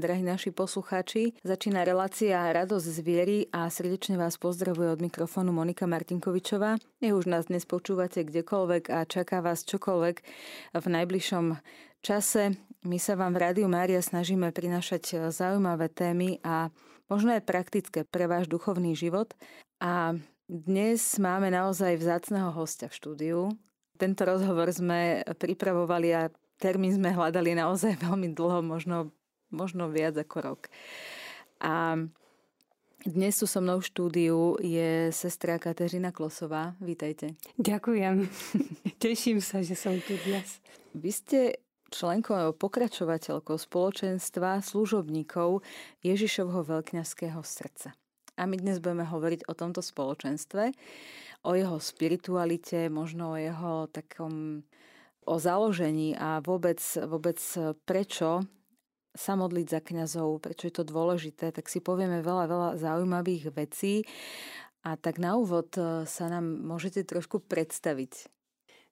Drahí naši poslucháči, začína relácia Radosť z viery a srdečne vás pozdravuje od mikrofónu Monika Martinkovičová. Je už nás dnes počúvate kdekoľvek a čaká vás čokoľvek v najbližšom čase. My sa vám v Rádiu Mária snažíme prinašať zaujímavé témy a možno aj praktické pre váš duchovný život. A dnes máme naozaj vzácného hostia v štúdiu. Tento rozhovor sme pripravovali a termín sme hľadali naozaj veľmi dlho, možno možno viac ako rok. A dnes tu so mnou v štúdiu je sestra Kateřina Klosová. Vítajte. Ďakujem. Teším sa, že som tu dnes. Vy ste členkou alebo pokračovateľkou spoločenstva služobníkov Ježišovho veľkňazského srdca. A my dnes budeme hovoriť o tomto spoločenstve, o jeho spiritualite, možno o jeho takom o založení a vôbec, vôbec prečo sa modliť za kňazov, prečo je to dôležité, tak si povieme veľa, veľa zaujímavých vecí. A tak na úvod e, sa nám môžete trošku predstaviť.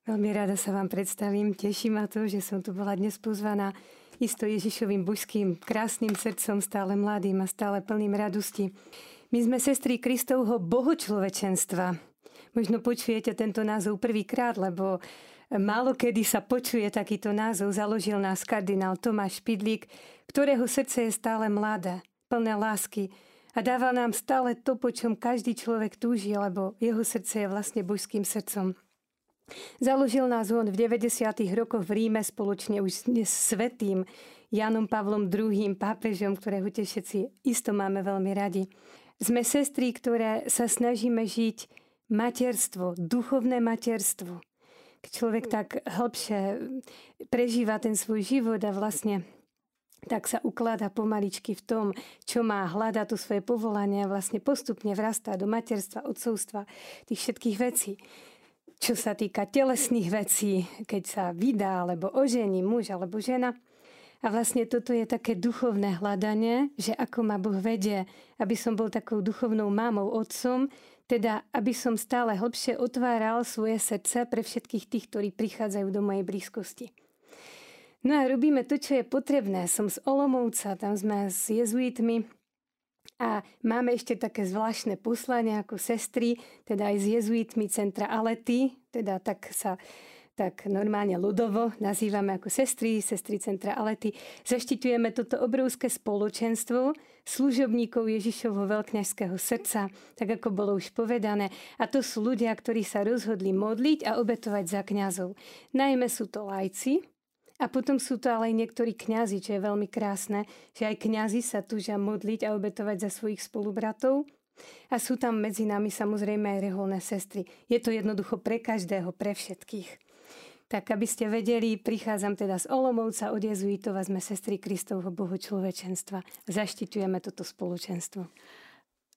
Veľmi rada sa vám predstavím. Teší ma to, že som tu bola dnes pozvaná isto Ježišovým božským krásnym srdcom, stále mladým a stále plným radosti. My sme sestry Kristovho bohočlovečenstva. Možno počujete tento názov prvýkrát, lebo Málo kedy sa počuje takýto názov. Založil nás kardinál Tomáš Špidlík, ktorého srdce je stále mladé, plné lásky a dáva nám stále to, po čom každý človek túži, lebo jeho srdce je vlastne božským srdcom. Založil nás on v 90. rokoch v Ríme spoločne už s svetým Janom Pavlom II. pápežom, ktorého tie všetci isto máme veľmi radi. Sme sestry, ktoré sa snažíme žiť materstvo, duchovné materstvo človek tak hĺbšie prežíva ten svoj život a vlastne tak sa ukladá pomaličky v tom, čo má, hľada to svoje povolanie a vlastne postupne vrastá do materstva, odcovstva, tých všetkých vecí. Čo sa týka telesných vecí, keď sa vydá, alebo ožení muž alebo žena. A vlastne toto je také duchovné hľadanie, že ako ma Boh vedie, aby som bol takou duchovnou mámou, otcom, teda, aby som stále hlbšie otváral svoje srdce pre všetkých tých, ktorí prichádzajú do mojej blízkosti. No a robíme to, čo je potrebné. Som z Olomovca, tam sme s jezuitmi a máme ešte také zvláštne poslanie ako sestry, teda aj s jezuitmi centra Alety, teda tak sa tak normálne ľudovo nazývame ako sestry, sestry centra Alety. Zaštiťujeme toto obrovské spoločenstvo služobníkov Ježišovho veľkňažského srdca, tak ako bolo už povedané. A to sú ľudia, ktorí sa rozhodli modliť a obetovať za kňazov. Najmä sú to lajci, a potom sú to ale aj niektorí kňazi, čo je veľmi krásne, že aj kňazi sa túžia modliť a obetovať za svojich spolubratov. A sú tam medzi nami samozrejme aj reholné sestry. Je to jednoducho pre každého, pre všetkých. Tak aby ste vedeli, prichádzam teda z Olomovca od jezuitov a sme sestry Kristovho Bohu človečenstva. Zaštitujeme toto spoločenstvo.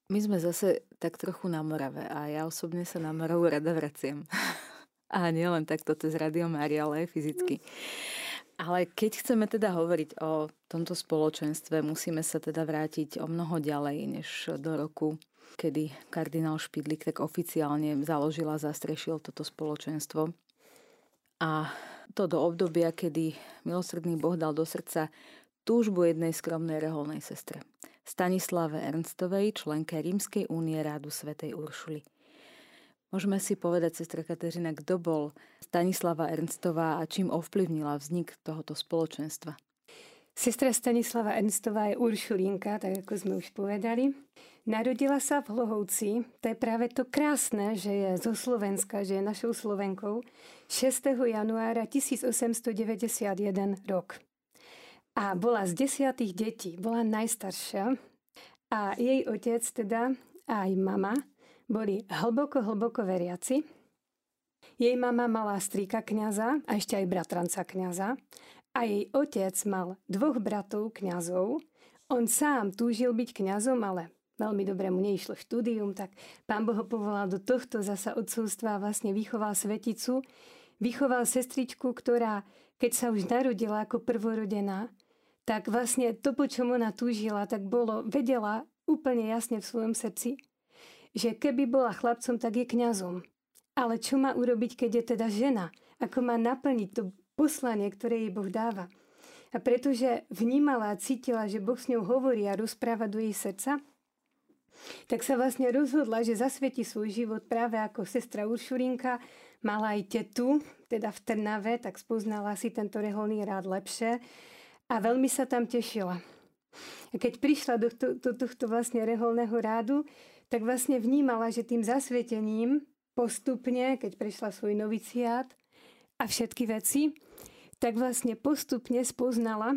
My sme zase tak trochu na Morave a ja osobne sa na Moravu rada vraciam. a nielen takto cez Radio Mária, ale aj fyzicky. Ale keď chceme teda hovoriť o tomto spoločenstve, musíme sa teda vrátiť o mnoho ďalej než do roku, kedy kardinál Špidlik tak oficiálne založil a zastrešil toto spoločenstvo. A to do obdobia, kedy milosrdný Boh dal do srdca túžbu jednej skromnej reholnej sestre. Stanislave Ernstovej, členke Rímskej únie rádu svätej Uršuly. Môžeme si povedať, sestra Kateřina, kto bol Stanislava Ernstová a čím ovplyvnila vznik tohoto spoločenstva? Sestra Stanislava Ernstová je Uršulinka, tak ako sme už povedali. Narodila sa v Hlohovci. To je práve to krásne, že je zo Slovenska, že je našou Slovenkou. 6. januára 1891 rok. A bola z desiatých detí, bola najstaršia. A jej otec teda, a aj mama, boli hlboko, hlboko veriaci. Jej mama mala strýka kniaza a ešte aj bratranca kniaza a jej otec mal dvoch bratov kňazov. On sám túžil byť kňazom, ale veľmi dobre mu neišlo štúdium, tak pán Boh ho povolal do tohto zasa odcovstva a vlastne vychoval sveticu. Vychoval sestričku, ktorá, keď sa už narodila ako prvorodená, tak vlastne to, po čom ona túžila, tak bolo, vedela úplne jasne v svojom srdci, že keby bola chlapcom, tak je kňazom. Ale čo má urobiť, keď je teda žena? Ako má naplniť to poslanie, ktoré jej Boh dáva. A pretože vnímala a cítila, že Boh s ňou hovorí a rozpráva do jej srdca, tak sa vlastne rozhodla, že zasvieti svoj život práve ako sestra Uršurinka. Mala aj tetu, teda v Trnave, tak spoznala si tento reholný rád lepšie a veľmi sa tam tešila. A keď prišla do, to, do tohto vlastne reholného rádu, tak vlastne vnímala, že tým zasvietením postupne, keď prešla svoj noviciát a všetky veci, tak vlastne postupne spoznala,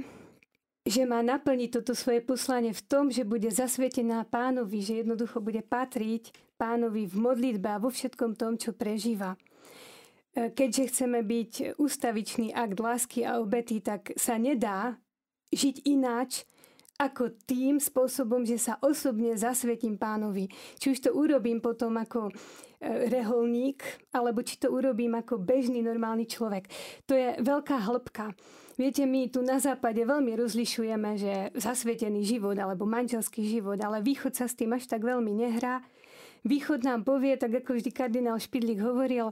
že má naplniť toto svoje poslanie v tom, že bude zasvetená pánovi, že jednoducho bude patriť pánovi v modlitbe a vo všetkom tom, čo prežíva. E, keďže chceme byť ustavičný akt lásky a obety, tak sa nedá žiť ináč, ako tým spôsobom, že sa osobne zasvetím pánovi. Či už to urobím potom ako e, reholník, alebo či to urobím ako bežný normálny človek. To je veľká hĺbka. Viete, my tu na západe veľmi rozlišujeme, že zasvetený život alebo manželský život, ale východ sa s tým až tak veľmi nehrá. Východ nám povie, tak ako vždy kardinál Špidlík hovoril,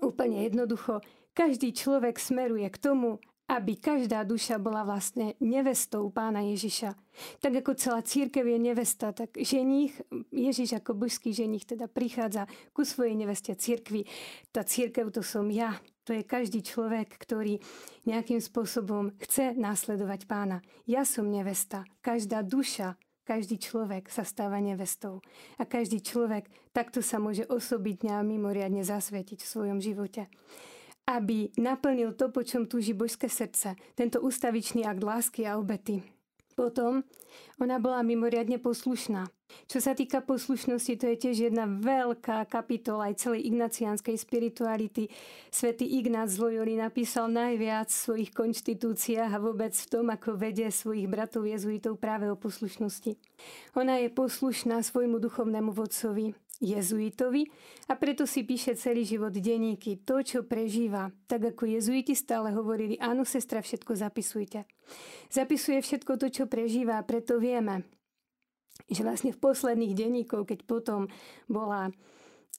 úplne jednoducho, každý človek smeruje k tomu, aby každá duša bola vlastne nevestou pána Ježiša. Tak ako celá církev je nevesta, tak ženích, Ježiš ako božský ženích teda prichádza ku svojej neveste církvi. Tá církev to som ja, to je každý človek, ktorý nejakým spôsobom chce následovať pána. Ja som nevesta, každá duša, každý človek sa stáva nevestou. A každý človek takto sa môže osobitne a mimoriadne zasvetiť v svojom živote aby naplnil to, po čom túži božské srdce, tento ustavičný akt lásky a obety. Potom ona bola mimoriadne poslušná. Čo sa týka poslušnosti, to je tiež jedna veľká kapitola aj celej ignaciánskej spirituality. Svetý Ignác z Loyoli napísal najviac v svojich konštitúciách a vôbec v tom, ako vedie svojich bratov jezuitov práve o poslušnosti. Ona je poslušná svojmu duchovnému vodcovi, jezuitovi a preto si píše celý život denníky, to, čo prežíva. Tak ako jezuiti stále hovorili, áno, sestra, všetko zapisujte. Zapisuje všetko to, čo prežíva a preto vieme, že vlastne v posledných denníkov, keď potom bola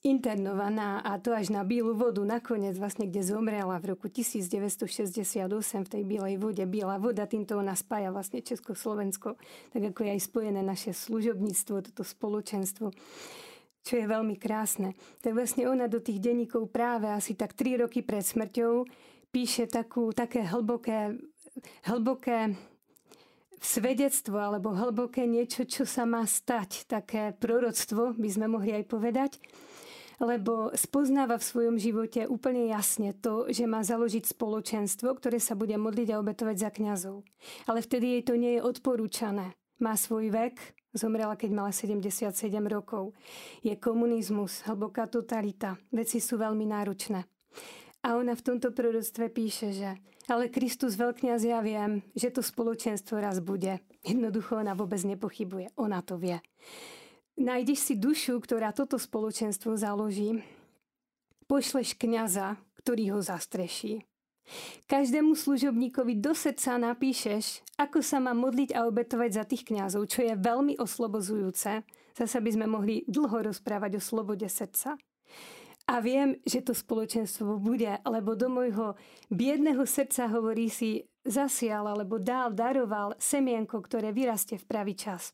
internovaná a to až na bílu vodu nakoniec vlastne, kde zomrela v roku 1968 v tej bílej vode. Biela voda, týmto ona spája vlastne Československo, tak ako je aj spojené naše služobníctvo, toto spoločenstvo čo je veľmi krásne. Tak vlastne ona do tých denníkov práve asi tak 3 roky pred smrťou píše takú, také hlboké, hlboké svedectvo alebo hlboké niečo, čo sa má stať. Také proroctvo, by sme mohli aj povedať. Lebo spoznáva v svojom živote úplne jasne to, že má založiť spoločenstvo, ktoré sa bude modliť a obetovať za kňazov. Ale vtedy jej to nie je odporúčané. Má svoj vek, Zomrela, keď mala 77 rokov. Je komunizmus, hlboká totalita. Veci sú veľmi náročné. A ona v tomto proroctve píše, že ale Kristus veľkňaz, ja viem, že to spoločenstvo raz bude. Jednoducho ona vôbec nepochybuje. Ona to vie. Nájdeš si dušu, ktorá toto spoločenstvo založí. Pošleš kňaza, ktorý ho zastreší. Každému služobníkovi do srdca napíšeš, ako sa má modliť a obetovať za tých kňazov, čo je veľmi oslobozujúce. Zasa by sme mohli dlho rozprávať o slobode srdca. A viem, že to spoločenstvo bude, lebo do môjho biedného srdca hovorí si zasial alebo dal, daroval semienko, ktoré vyrastie v pravý čas.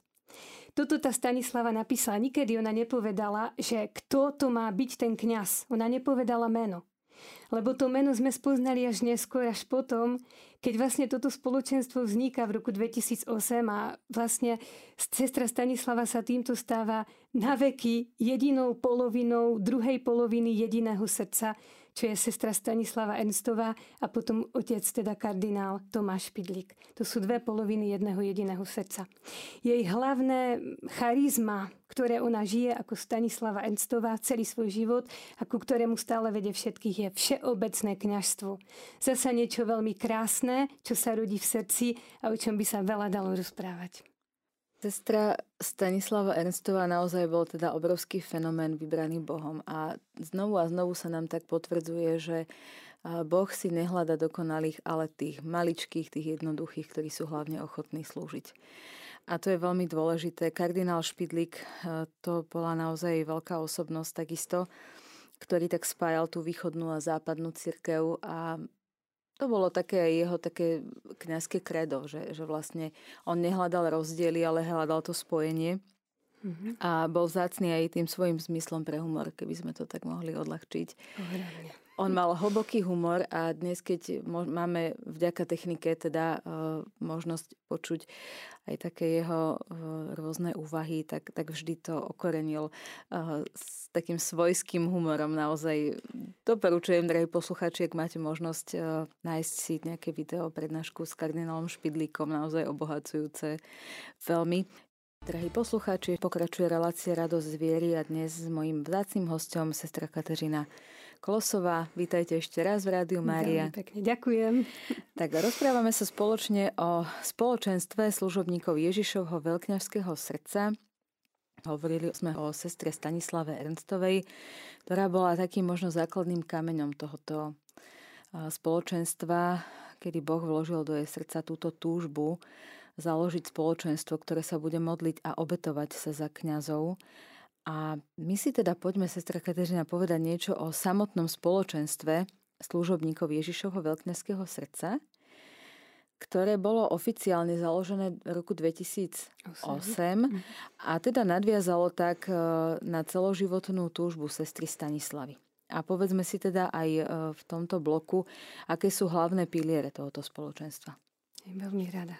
Toto tá Stanislava napísala. Nikedy ona nepovedala, že kto to má byť ten kňaz. Ona nepovedala meno. Lebo to meno sme spoznali až neskôr, až potom, keď vlastne toto spoločenstvo vzniká v roku 2008 a vlastne sestra Stanislava sa týmto stáva na veky jedinou polovinou druhej poloviny jediného srdca, čo je sestra Stanislava Ernstová a potom otec, teda kardinál Tomáš Pidlik. To sú dve poloviny jedného jediného srdca. Jej hlavné charizma, ktoré ona žije ako Stanislava Ernstová celý svoj život a ku ktorému stále vede všetkých, je všeobecné kňažstvo. Zasa niečo veľmi krásne, čo sa rodí v srdci a o čom by sa veľa dalo rozprávať. Sestra Stanislava Ernstová naozaj bol teda obrovský fenomén vybraný Bohom a znovu a znovu sa nám tak potvrdzuje, že Boh si nehľada dokonalých, ale tých maličkých, tých jednoduchých, ktorí sú hlavne ochotní slúžiť. A to je veľmi dôležité. Kardinál Špidlik to bola naozaj veľká osobnosť takisto, ktorý tak spájal tú východnú a západnú cirkev a To bolo také jeho také kňazské kredo, že, že vlastne on nehľadal rozdiely, ale hľadal to spojenie. Mm-hmm. A bol vzácný aj tým svojim zmyslom pre humor, keby sme to tak mohli odľahčiť. Ohľadne. On mal hlboký humor a dnes, keď máme vďaka technike teda uh, možnosť počuť aj také jeho uh, rôzne úvahy, tak, tak vždy to okorenil uh, s takým svojským humorom. Naozaj doporučujem, drahí posluchači, ak máte možnosť nájsť si nejaké video prednášku s kardinálom Špidlíkom, naozaj obohacujúce veľmi. Drahí poslucháči, pokračuje relácia Radosť zviery a dnes s mojím vzácným hostom sestra Kateřina Klosová. Vítajte ešte raz v Rádiu Mária. Veľmi pekne, ďakujem. Tak rozprávame sa spoločne o spoločenstve služobníkov Ježišovho veľkňažského srdca. Hovorili sme o sestre Stanislave Ernstovej, ktorá bola takým možno základným kameňom tohoto spoločenstva, kedy Boh vložil do jej srdca túto túžbu založiť spoločenstvo, ktoré sa bude modliť a obetovať sa za kňazov a my si teda poďme, sestra Kateřina, povedať niečo o samotnom spoločenstve služobníkov Ježišovho veľkňazského srdca, ktoré bolo oficiálne založené v roku 2008 mhm. a teda nadviazalo tak e, na celoživotnú túžbu sestry Stanislavy. A povedzme si teda aj e, v tomto bloku, aké sú hlavné piliere tohoto spoločenstva. Veľmi rada.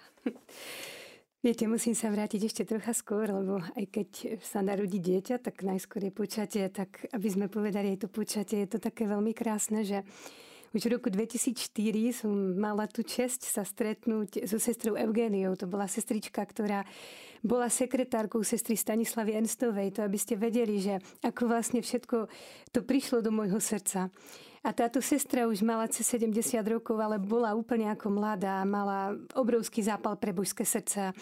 Viete, musím sa vrátiť ešte trocha skôr, lebo aj keď sa narodí dieťa, tak najskôr je počatie, tak aby sme povedali aj to počatie, je to také veľmi krásne, že už v roku 2004 som mala tu čest sa stretnúť so sestrou Eugéniou. To bola sestrička, ktorá bola sekretárkou sestry Stanislavy Enstovej. To aby ste vedeli, že ako vlastne všetko to prišlo do môjho srdca. A táto sestra už mala cez 70 rokov, ale bola úplne ako mladá, mala obrovský zápal pre božské srdce.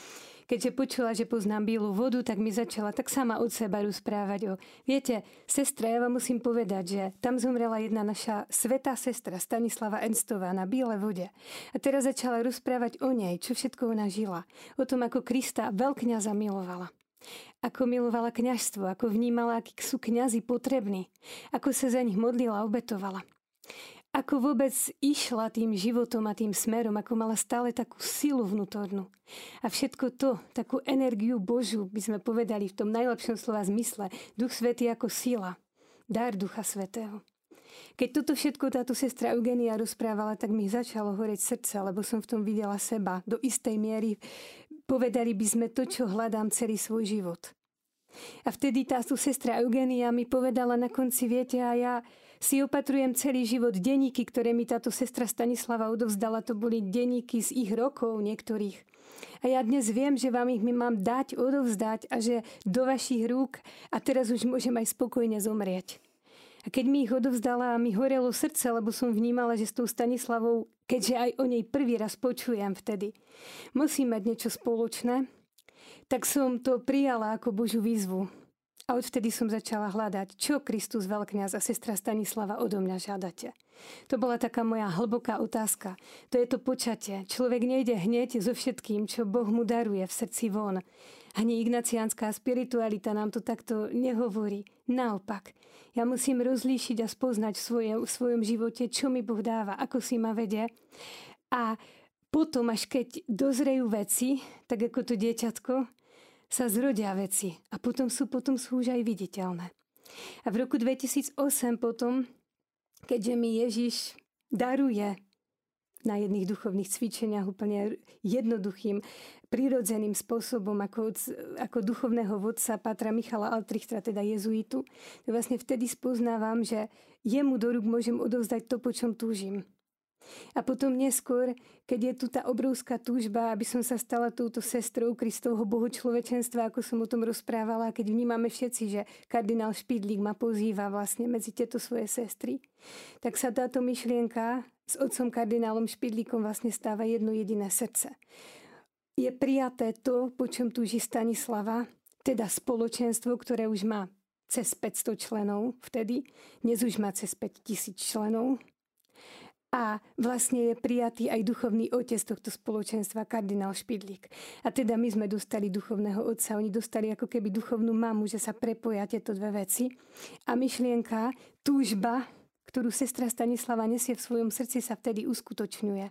Keďže počula, že poznám bielu vodu, tak mi začala tak sama od seba rozprávať o... Viete, sestra, ja vám musím povedať, že tam zomrela jedna naša svetá sestra Stanislava Enstová na biele vode. A teraz začala rozprávať o nej, čo všetko ona žila. O tom, ako Krista veľkňa zamilovala. Ako milovala kňažstvo, ako vnímala, akí sú kňazi potrební, ako sa za nich modlila a obetovala. Ako vôbec išla tým životom a tým smerom, ako mala stále takú silu vnútornú. A všetko to, takú energiu Božu, by sme povedali v tom najlepšom slova zmysle, Duch Svetý ako sila, dar Ducha Svetého. Keď toto všetko táto sestra Eugenia rozprávala, tak mi začalo horeť srdce, lebo som v tom videla seba. Do istej miery povedali by sme to, čo hľadám celý svoj život. A vtedy táto sestra Eugenia mi povedala na konci, viete, a ja si opatrujem celý život denníky, ktoré mi táto sestra Stanislava odovzdala. To boli denníky z ich rokov niektorých. A ja dnes viem, že vám ich mi mám dať, odovzdať a že do vašich rúk a teraz už môžem aj spokojne zomrieť. A keď mi ich odovzdala, mi horelo srdce, lebo som vnímala, že s tou Stanislavou, keďže aj o nej prvý raz počujem vtedy, musí mať niečo spoločné, tak som to prijala ako Božú výzvu. A odvtedy som začala hľadať, čo Kristus veľkňaz a sestra Stanislava odo mňa žiadate. To bola taká moja hlboká otázka. To je to počatie. Človek nejde hneď so všetkým, čo Boh mu daruje v srdci von. Ani ignaciánska spiritualita nám to takto nehovorí. Naopak, ja musím rozlíšiť a spoznať v, svoje, v svojom živote, čo mi Boh dáva, ako si ma vedie. A potom, až keď dozrejú veci, tak ako to dieťatko, sa zrodia veci a potom sú, potom sú už aj viditeľné. A v roku 2008 potom, keďže mi Ježiš daruje na jedných duchovných cvičeniach úplne jednoduchým, prirodzeným spôsobom ako, ako duchovného vodca Patra Michala Altrichtra, teda jezuitu, vlastne vtedy spoznávam, že jemu do rúk môžem odovzdať to, po čom túžim. A potom neskôr, keď je tu tá obrovská túžba, aby som sa stala touto sestrou Kristovho Bohu človečenstva, ako som o tom rozprávala, keď vnímame všetci, že kardinál Špidlík ma pozýva vlastne medzi tieto svoje sestry, tak sa táto myšlienka s otcom kardinálom Špidlíkom vlastne stáva jedno jediné srdce. Je prijaté to, po čom túži Stanislava, teda spoločenstvo, ktoré už má cez 500 členov vtedy, dnes už má cez 5000 členov, a vlastne je prijatý aj duchovný otec tohto spoločenstva, kardinál Špidlík. A teda my sme dostali duchovného otca, oni dostali ako keby duchovnú mamu, že sa prepoja tieto dve veci. A myšlienka, túžba ktorú sestra Stanislava nesie v svojom srdci, sa vtedy uskutočňuje.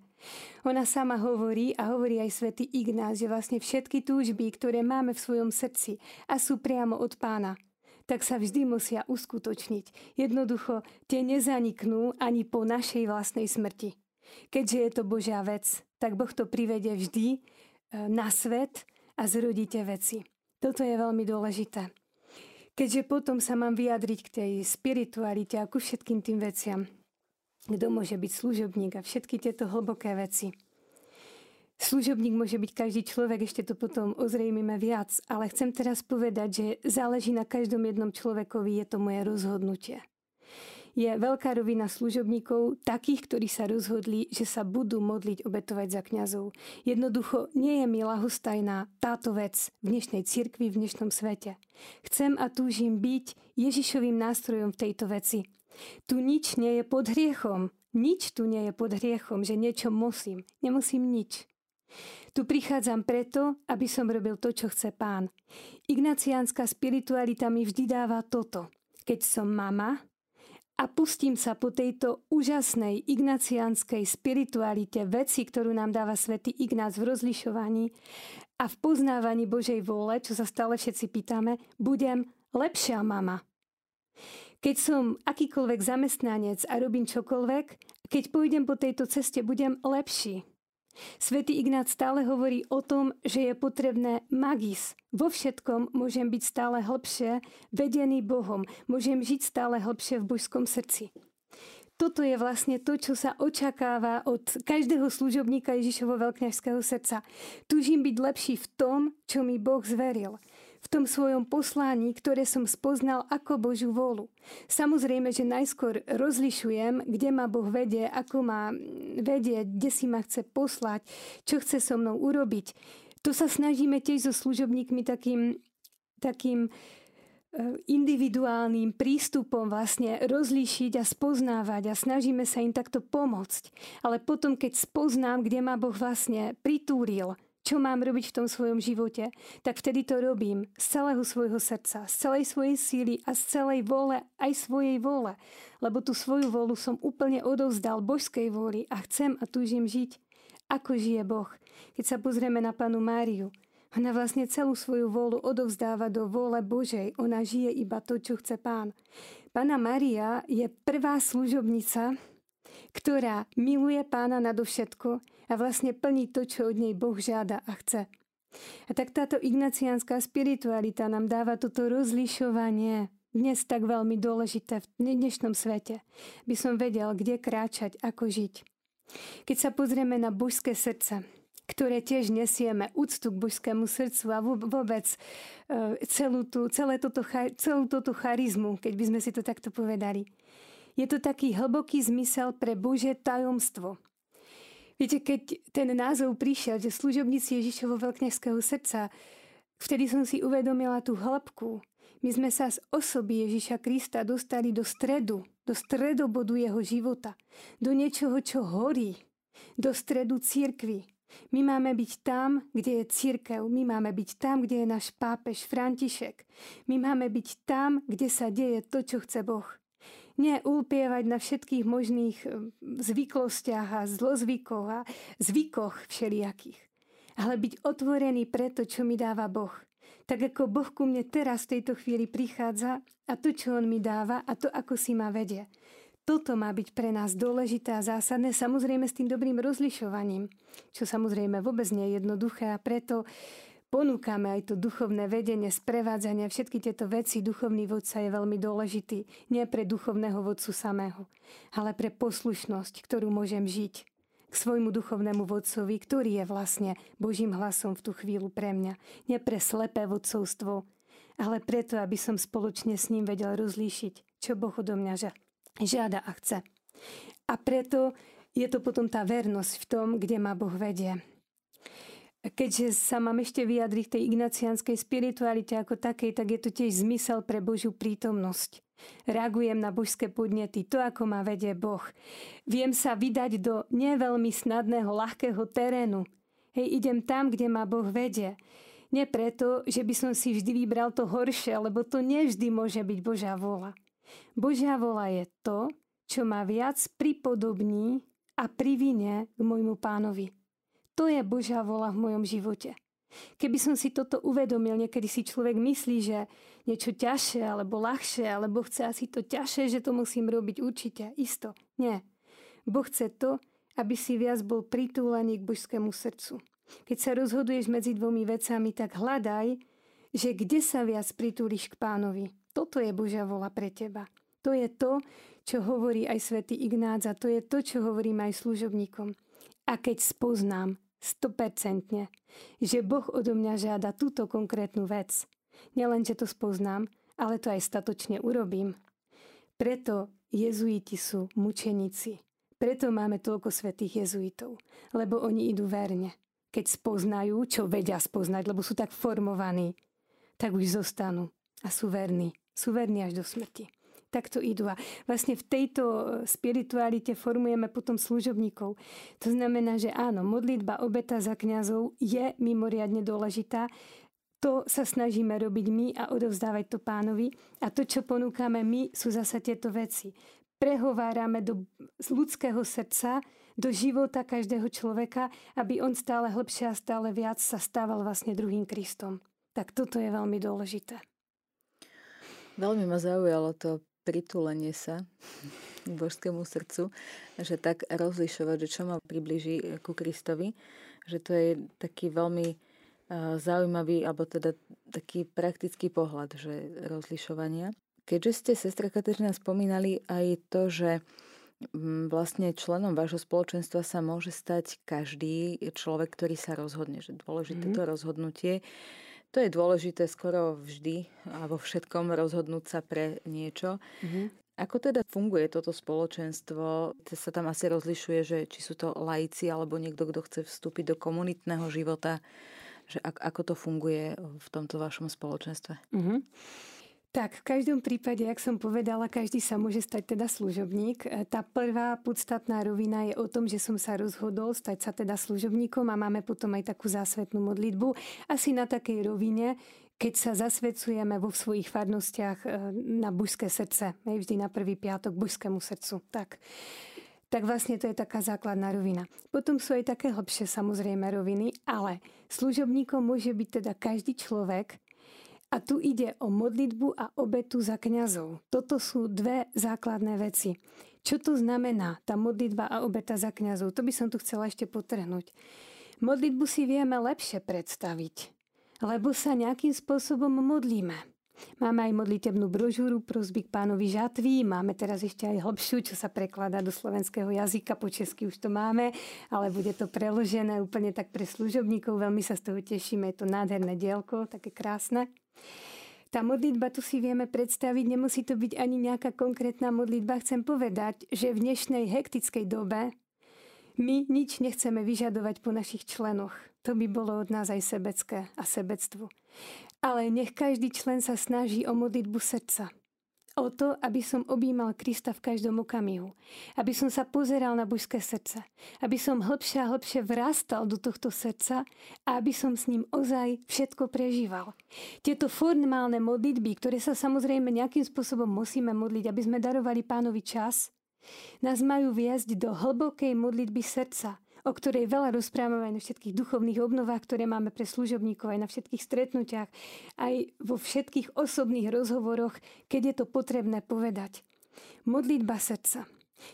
Ona sama hovorí a hovorí aj svätý Ignác, že vlastne všetky túžby, ktoré máme v svojom srdci a sú priamo od pána, tak sa vždy musia uskutočniť. Jednoducho tie nezaniknú ani po našej vlastnej smrti. Keďže je to Božia vec, tak Boh to privede vždy e, na svet a zrodíte veci. Toto je veľmi dôležité. Keďže potom sa mám vyjadriť k tej spiritualite a ku všetkým tým veciam, kto môže byť služobník a všetky tieto hlboké veci. Služobník môže byť každý človek, ešte to potom ozrejmime viac, ale chcem teraz povedať, že záleží na každom jednom človekovi, je to moje rozhodnutie je veľká rovina služobníkov, takých, ktorí sa rozhodli, že sa budú modliť, obetovať za kňazov. Jednoducho nie je mi lahostajná táto vec v dnešnej cirkvi, v dnešnom svete. Chcem a túžim byť Ježišovým nástrojom v tejto veci. Tu nič nie je pod hriechom. Nič tu nie je pod hriechom, že niečo musím. Nemusím nič. Tu prichádzam preto, aby som robil to, čo chce pán. Ignaciánska spiritualita mi vždy dáva toto. Keď som mama, a pustím sa po tejto úžasnej ignaciánskej spiritualite veci, ktorú nám dáva svätý Ignác v rozlišovaní a v poznávaní Božej vôle, čo sa stále všetci pýtame, budem lepšia mama. Keď som akýkoľvek zamestnanec a robím čokoľvek, keď pôjdem po tejto ceste, budem lepší. Svetý Ignác stále hovorí o tom, že je potrebné magis. Vo všetkom môžem byť stále hlbšie vedený Bohom. Môžem žiť stále hlbšie v božskom srdci. Toto je vlastne to, čo sa očakáva od každého služobníka Ježišovo veľkňažského srdca. Túžim byť lepší v tom, čo mi Boh zveril v tom svojom poslaní, ktoré som spoznal ako Božiu vôľu. Samozrejme, že najskôr rozlišujem, kde ma Boh vedie, ako ma vedie, kde si ma chce poslať, čo chce so mnou urobiť. To sa snažíme tiež so služobníkmi takým, takým e, individuálnym prístupom vlastne rozlíšiť a spoznávať a snažíme sa im takto pomôcť. Ale potom, keď spoznám, kde ma Boh vlastne pritúril, čo mám robiť v tom svojom živote, tak vtedy to robím z celého svojho srdca, z celej svojej síly a z celej vôle aj svojej vôle. Lebo tú svoju vôľu som úplne odovzdal božskej vôli a chcem a túžim žiť, ako žije Boh. Keď sa pozrieme na panu Máriu, ona vlastne celú svoju vôľu odovzdáva do vôle Božej. Ona žije iba to, čo chce pán. Pana Maria je prvá služobnica, ktorá miluje pána nadovšetko a vlastne plní to, čo od nej Boh žiada a chce. A tak táto ignaciánska spiritualita nám dáva toto rozlišovanie, dnes tak veľmi dôležité v dnešnom svete, by som vedel, kde kráčať, ako žiť. Keď sa pozrieme na božské srdce, ktoré tiež nesieme úctu k božskému srdcu a vôbec e, celú, tú, celé toto, celú túto charizmu, keď by sme si to takto povedali. Je to taký hlboký zmysel pre Bože tajomstvo, Viete, keď ten názov prišiel, že služobníci Ježišovo veľkňažského srdca, vtedy som si uvedomila tú hĺbku. My sme sa z osoby Ježiša Krista dostali do stredu, do stredobodu jeho života, do niečoho, čo horí, do stredu církvy. My máme byť tam, kde je církev, my máme byť tam, kde je náš pápež František. My máme byť tam, kde sa deje to, čo chce Boh nie ulpievať na všetkých možných eh, zvyklostiach a zlozvykoch a zvykoch všelijakých. Ale byť otvorený pre to, čo mi dáva Boh. Tak ako Boh ku mne teraz v tejto chvíli prichádza a to, čo On mi dáva a to, ako si ma vedie. Toto má byť pre nás dôležité a zásadné, samozrejme s tým dobrým rozlišovaním, čo samozrejme vôbec nie je jednoduché a preto ponúkame aj to duchovné vedenie, sprevádzanie, všetky tieto veci, duchovný vodca je veľmi dôležitý. Nie pre duchovného vodcu samého, ale pre poslušnosť, ktorú môžem žiť k svojmu duchovnému vodcovi, ktorý je vlastne Božím hlasom v tú chvíľu pre mňa. Nie pre slepé vodcovstvo, ale preto, aby som spoločne s ním vedel rozlíšiť, čo Boh odo mňa žiada a chce. A preto je to potom tá vernosť v tom, kde ma Boh vedie keďže sa mám ešte vyjadriť tej ignacianskej spiritualite ako takej, tak je to tiež zmysel pre Božiu prítomnosť. Reagujem na božské podnety, to ako ma vedie Boh. Viem sa vydať do neveľmi snadného, ľahkého terénu. Hej, idem tam, kde ma Boh vedie. Nie preto, že by som si vždy vybral to horšie, lebo to nevždy môže byť Božia vola. Božia vola je to, čo ma viac pripodobní a privine k môjmu pánovi. To je Božia vola v mojom živote. Keby som si toto uvedomil, niekedy si človek myslí, že niečo ťažšie alebo ľahšie, alebo chce asi to ťažšie, že to musím robiť určite, isto. Nie. Boh chce to, aby si viac bol pritúlený k božskému srdcu. Keď sa rozhoduješ medzi dvomi vecami, tak hľadaj, že kde sa viac pritúliš k pánovi. Toto je Božia vola pre teba. To je to, čo hovorí aj svätý Ignác a to je to, čo hovorím aj služobníkom. A keď spoznám 100%, že Boh odo mňa žiada túto konkrétnu vec, nielen, že to spoznám, ale to aj statočne urobím. Preto jezuiti sú mučeníci. Preto máme toľko svetých jezuitov, lebo oni idú verne. Keď spoznajú, čo vedia spoznať, lebo sú tak formovaní, tak už zostanú a sú verní. Sú verní až do smrti takto idú. A vlastne v tejto e, spiritualite formujeme potom služobníkov. To znamená, že áno, modlitba obeta za kňazov je mimoriadne dôležitá. To sa snažíme robiť my a odovzdávať to pánovi. A to, čo ponúkame my, sú zasa tieto veci. Prehovárame do ľudského srdca, do života každého človeka, aby on stále hlbšie a stále viac sa stával vlastne druhým Kristom. Tak toto je veľmi dôležité. Veľmi ma zaujalo to pritulenie sa k božskému srdcu, že tak rozlišovať, že čo ma približí ku Kristovi, že to je taký veľmi zaujímavý, alebo teda taký praktický pohľad, že rozlišovania. Keďže ste, sestra Kateřina, spomínali aj to, že mm, vlastne členom vášho spoločenstva sa môže stať každý človek, ktorý sa rozhodne, že dôležité mm-hmm. to rozhodnutie to je dôležité skoro vždy a vo všetkom rozhodnúť sa pre niečo. Mm-hmm. Ako teda funguje toto spoločenstvo? Sa tam asi rozlišuje, že či sú to laici alebo niekto, kto chce vstúpiť do komunitného života. Že ako to funguje v tomto vašom spoločenstve? Mm-hmm. Tak, v každom prípade, jak som povedala, každý sa môže stať teda služobník. E, tá prvá podstatná rovina je o tom, že som sa rozhodol stať sa teda služobníkom a máme potom aj takú zásvetnú modlitbu. Asi na takej rovine, keď sa zasvedcujeme vo svojich farnostiach e, na božské srdce. Vždy na prvý piatok božskému srdcu. Tak. Tak vlastne to je taká základná rovina. Potom sú aj také hlbšie samozrejme roviny, ale služobníkom môže byť teda každý človek, a tu ide o modlitbu a obetu za kňazov. Toto sú dve základné veci. Čo to znamená, tá modlitba a obeta za kňazov? To by som tu chcela ešte potrhnúť. Modlitbu si vieme lepšie predstaviť, lebo sa nejakým spôsobom modlíme. Máme aj modlitebnú brožúru prosby k pánovi žatví, máme teraz ešte aj hlbšiu, čo sa prekladá do slovenského jazyka, po česky už to máme, ale bude to preložené úplne tak pre služobníkov, veľmi sa z toho tešíme, je to nádherné dielko, také krásne. Tá modlitba tu si vieme predstaviť, nemusí to byť ani nejaká konkrétna modlitba. Chcem povedať, že v dnešnej hektickej dobe my nič nechceme vyžadovať po našich členoch. To by bolo od nás aj sebecké a sebectvo. Ale nech každý člen sa snaží o modlitbu srdca o to, aby som objímal Krista v každom okamihu. Aby som sa pozeral na božské srdce. Aby som hlbšie a hlbšie vrastal do tohto srdca a aby som s ním ozaj všetko prežíval. Tieto formálne modlitby, ktoré sa samozrejme nejakým spôsobom musíme modliť, aby sme darovali pánovi čas, nás majú viesť do hlbokej modlitby srdca, o ktorej veľa rozprávame aj na všetkých duchovných obnovách, ktoré máme pre služobníkov, aj na všetkých stretnutiach, aj vo všetkých osobných rozhovoroch, keď je to potrebné povedať. Modlitba srdca.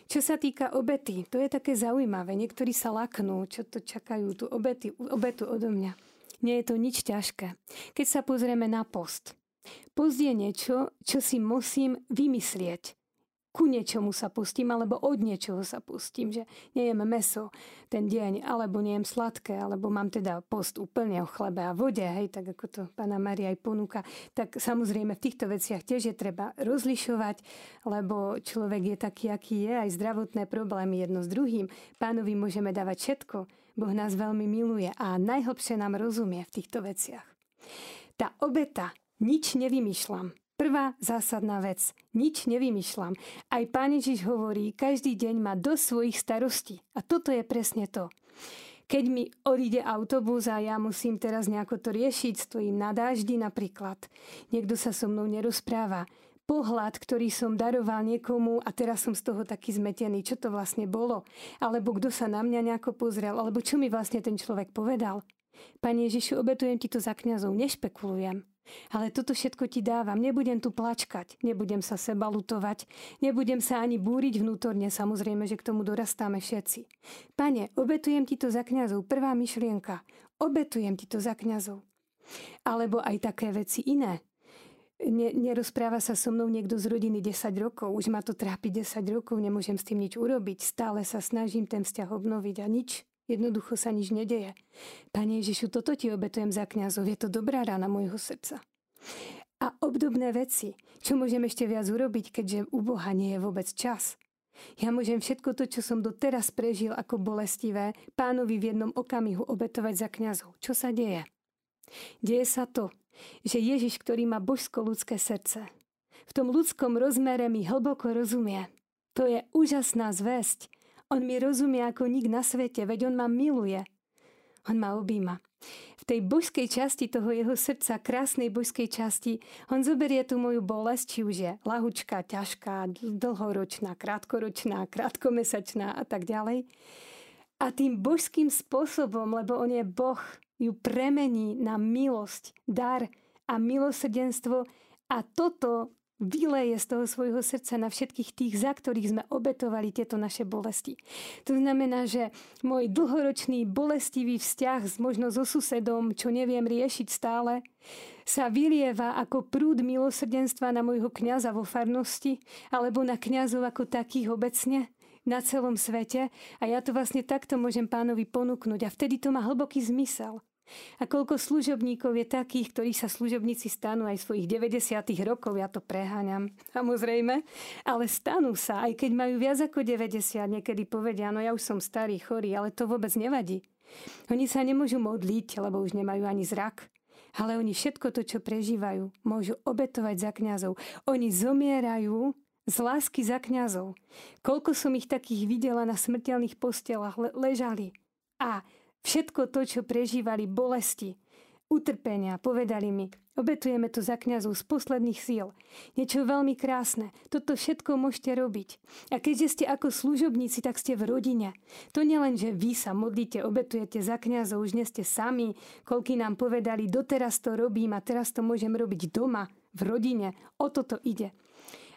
Čo sa týka obety, to je také zaujímavé. Niektorí sa laknú, čo to čakajú, tú obety, obetu odo mňa. Nie je to nič ťažké. Keď sa pozrieme na post. Post je niečo, čo si musím vymyslieť ku niečomu sa pustím, alebo od niečoho sa pustím, že nejem meso ten deň, alebo nejem sladké, alebo mám teda post úplne o chlebe a vode, hej, tak ako to pána Maria aj ponúka, tak samozrejme v týchto veciach tiež je treba rozlišovať, lebo človek je taký, aký je, aj zdravotné problémy jedno s druhým. Pánovi môžeme dávať všetko, Boh nás veľmi miluje a najhlbšie nám rozumie v týchto veciach. Tá obeta, nič nevymýšľam. Prvá zásadná vec. Nič nevymýšľam. Aj pán Ježiš hovorí, každý deň má do svojich starostí. A toto je presne to. Keď mi odíde autobus a ja musím teraz nejako to riešiť, stojím na dáždi napríklad. Niekto sa so mnou nerozpráva. pohľad, ktorý som daroval niekomu a teraz som z toho taký zmetený, čo to vlastne bolo, alebo kto sa na mňa nejako pozrel, alebo čo mi vlastne ten človek povedal. Pane Ježišu, obetujem ti to za kňazov, nešpekulujem. Ale toto všetko ti dávam. Nebudem tu plačkať, nebudem sa seba lutovať, nebudem sa ani búriť vnútorne, samozrejme, že k tomu dorastáme všetci. Pane, obetujem ti to za kňazov. Prvá myšlienka. Obetujem ti to za kňazov. Alebo aj také veci iné ne, nerozpráva sa so mnou niekto z rodiny 10 rokov, už ma to trápi 10 rokov, nemôžem s tým nič urobiť, stále sa snažím ten vzťah obnoviť a nič, jednoducho sa nič nedeje. Pane Ježišu, toto ti obetujem za kňazov, je to dobrá rána môjho srdca. A obdobné veci, čo môžem ešte viac urobiť, keďže u Boha nie je vôbec čas. Ja môžem všetko to, čo som doteraz prežil ako bolestivé, pánovi v jednom okamihu obetovať za kňazov. Čo sa deje? Deje sa to, že Ježiš, ktorý má božsko-ľudské srdce, v tom ľudskom rozmere mi hlboko rozumie. To je úžasná zväzť. On mi rozumie ako nik na svete, veď on ma miluje. On ma objíma. V tej božskej časti toho jeho srdca, krásnej božskej časti, on zoberie tú moju bolesť, či už je lahučká, ťažká, dlhoročná, krátkoročná, krátkomesačná a tak ďalej. A tým božským spôsobom, lebo on je Boh, ju premení na milosť, dar a milosrdenstvo a toto vyleje z toho svojho srdca na všetkých tých, za ktorých sme obetovali tieto naše bolesti. To znamená, že môj dlhoročný bolestivý vzťah s možno so susedom, čo neviem riešiť stále, sa vylieva ako prúd milosrdenstva na môjho kňaza vo farnosti alebo na kňazov ako takých obecne na celom svete a ja to vlastne takto môžem pánovi ponúknuť a vtedy to má hlboký zmysel. A koľko služobníkov je takých, ktorí sa služobníci stanú aj svojich 90 rokov, ja to preháňam, samozrejme, ale stanú sa, aj keď majú viac ako 90, niekedy povedia, no ja už som starý, chorý, ale to vôbec nevadí. Oni sa nemôžu modliť, lebo už nemajú ani zrak. Ale oni všetko to, čo prežívajú, môžu obetovať za kňazov. Oni zomierajú z lásky za kňazov. Koľko som ich takých videla na smrteľných postelách le- ležali. A Všetko to, čo prežívali bolesti, utrpenia, povedali mi, obetujeme to za kňazov z posledných síl. Niečo veľmi krásne. Toto všetko môžete robiť. A keďže ste ako služobníci, tak ste v rodine. To nielen, že vy sa modlíte, obetujete za kňazov, už nie ste sami, koľky nám povedali, doteraz to robím a teraz to môžem robiť doma, v rodine. O toto ide.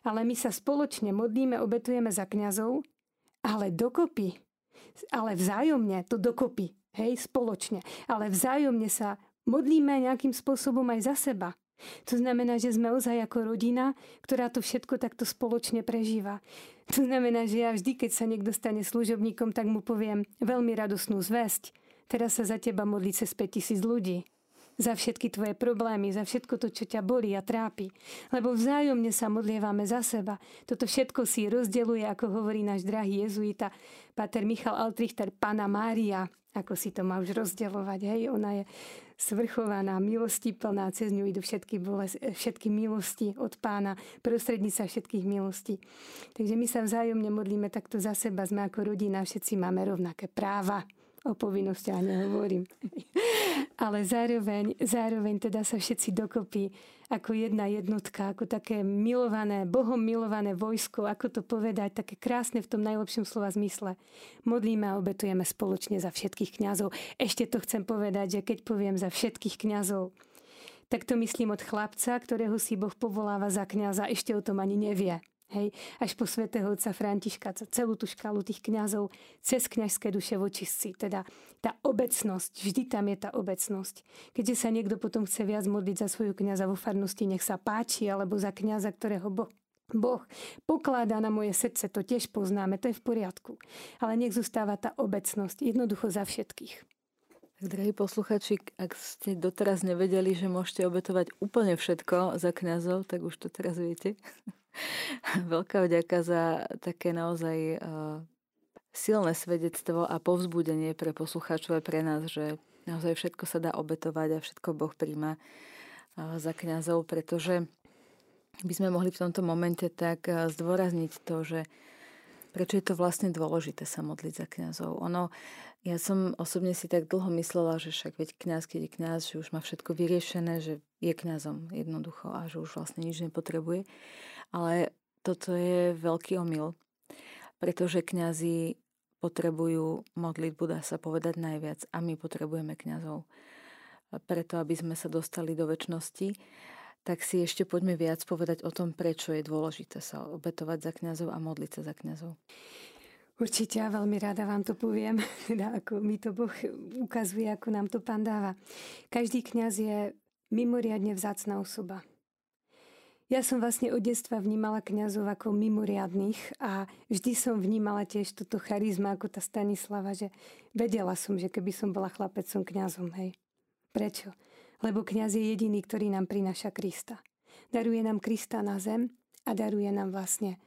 Ale my sa spoločne modlíme, obetujeme za kňazov, ale dokopy, ale vzájomne to dokopy hej, spoločne. Ale vzájomne sa modlíme nejakým spôsobom aj za seba. To znamená, že sme ozaj ako rodina, ktorá to všetko takto spoločne prežíva. To znamená, že ja vždy, keď sa niekto stane služobníkom, tak mu poviem veľmi radosnú zväzť. Teraz sa za teba modlí cez 5000 ľudí za všetky tvoje problémy, za všetko to, čo ťa bolí a trápi. Lebo vzájomne sa modlievame za seba. Toto všetko si rozdeluje, ako hovorí náš drahý jezuita, pater Michal Altrichter, Pana Mária, ako si to má už rozdeľovať. Hej? Ona je svrchovaná, milosti plná, cez ňu idú všetky, boles, všetky milosti od pána, prostrednica všetkých milostí. Takže my sa vzájomne modlíme takto za seba, sme ako rodina, všetci máme rovnaké práva o povinnostiach nehovorím. Ale zároveň, zároveň teda sa všetci dokopy ako jedna jednotka, ako také milované, Bohom milované vojsko, ako to povedať, také krásne v tom najlepšom slova zmysle. Modlíme a obetujeme spoločne za všetkých kňazov. Ešte to chcem povedať, že keď poviem za všetkých kňazov, tak to myslím od chlapca, ktorého si Boh povoláva za kňaza, ešte o tom ani nevie. Hej, až po svätého otca Františka, celú tú škálu tých kňazov, cez kňažské duše vočistci. Teda tá obecnosť, vždy tam je tá obecnosť. Keďže sa niekto potom chce viac modliť za svoju kňaza vo farnosti, nech sa páči, alebo za kňaza, ktorého Boh Boh pokladá na moje srdce, to tiež poznáme, to je v poriadku. Ale nech zostáva tá obecnosť, jednoducho za všetkých. Drahí posluchači, ak ste doteraz nevedeli, že môžete obetovať úplne všetko za kňazov, tak už to teraz viete. Veľká vďaka za také naozaj uh, silné svedectvo a povzbudenie pre poslucháčov aj pre nás, že naozaj všetko sa dá obetovať a všetko Boh príjma uh, za kňazov, pretože by sme mohli v tomto momente tak uh, zdôrazniť to, že prečo je to vlastne dôležité sa modliť za kňazov. Ono, ja som osobne si tak dlho myslela, že však veď kňaz, keď je kňaz, že už má všetko vyriešené, že je kňazom jednoducho a že už vlastne nič nepotrebuje. Ale toto je veľký omyl, pretože kňazi potrebujú modlitbu, dá sa povedať najviac, a my potrebujeme kňazov. Preto, aby sme sa dostali do väčšnosti, tak si ešte poďme viac povedať o tom, prečo je dôležité sa obetovať za kňazov a modliť sa za kňazov. Určite a veľmi rada vám to poviem, teda ako mi to Boh ukazuje, ako nám to pán dáva. Každý kňaz je mimoriadne vzácná osoba. Ja som vlastne od detstva vnímala kňazov ako mimoriadných a vždy som vnímala tiež toto charizma ako tá Stanislava, že vedela som, že keby som bola chlapec, som kňazom, hej. Prečo? Lebo kňaz je jediný, ktorý nám prináša Krista. Daruje nám Krista na zem a daruje nám vlastne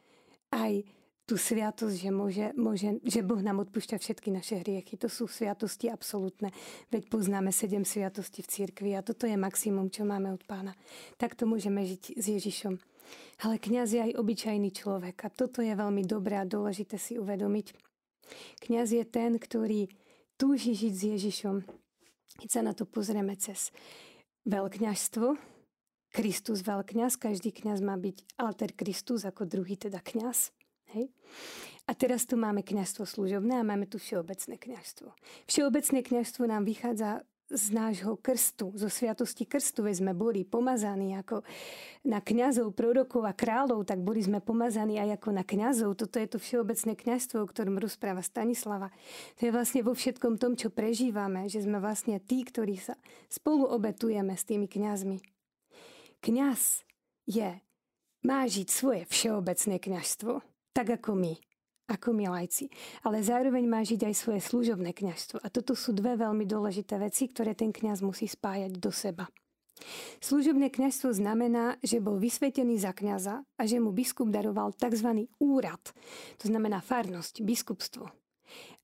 aj tú sviatosť, že, môže, môže, že Boh nám odpúšťa všetky naše hriechy. To sú sviatosti absolútne. Veď poznáme sedem sviatostí v cirkvi a toto je maximum, čo máme od pána. Takto môžeme žiť s Ježišom. Ale kňaz je aj obyčajný človek a toto je veľmi dobré a dôležité si uvedomiť. Kňaz je ten, ktorý túži žiť s Ježišom. Keď sa na to pozrieme cez veľkňažstvo, Kristus veľkňaz, každý kňaz má byť alter Kristus ako druhý teda kňaz. Hej? A teraz tu máme kňazstvo služobné a máme tu všeobecné kňazstvo. Všeobecné kňazstvo nám vychádza z nášho krstu, zo sviatosti krstu, veď sme boli pomazaní ako na kňazov, prorokov a kráľov, tak boli sme pomazaní aj ako na kňazov. Toto je to všeobecné kňazstvo, o ktorom rozpráva Stanislava. To je vlastne vo všetkom tom, čo prežívame, že sme vlastne tí, ktorí sa spolu obetujeme s tými kňazmi. Kňaz je, má žiť svoje všeobecné kňazstvo, tak ako my, ako my lajci. Ale zároveň má žiť aj svoje služobné kňazstvo. A toto sú dve veľmi dôležité veci, ktoré ten kňaz musí spájať do seba. Služobné kňazstvo znamená, že bol vysvetený za kňaza a že mu biskup daroval tzv. úrad, to znamená farnosť, biskupstvo.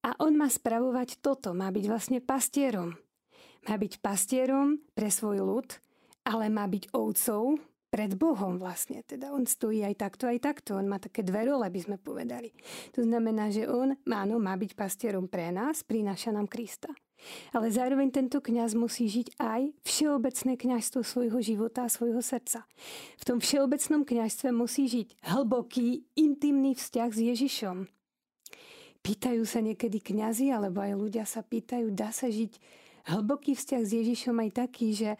A on má spravovať toto, má byť vlastne pastierom. Má byť pastierom pre svoj ľud, ale má byť ovcov pred Bohom vlastne. Teda on stojí aj takto, aj takto. On má také dve role, by sme povedali. To znamená, že on, áno, má byť pastierom pre nás, prináša nám Krista. Ale zároveň tento kňaz musí žiť aj všeobecné kňazstvo svojho života a svojho srdca. V tom všeobecnom kňazstve musí žiť hlboký, intimný vzťah s Ježišom. Pýtajú sa niekedy kňazi, alebo aj ľudia sa pýtajú, dá sa žiť hlboký vzťah s Ježišom aj taký, že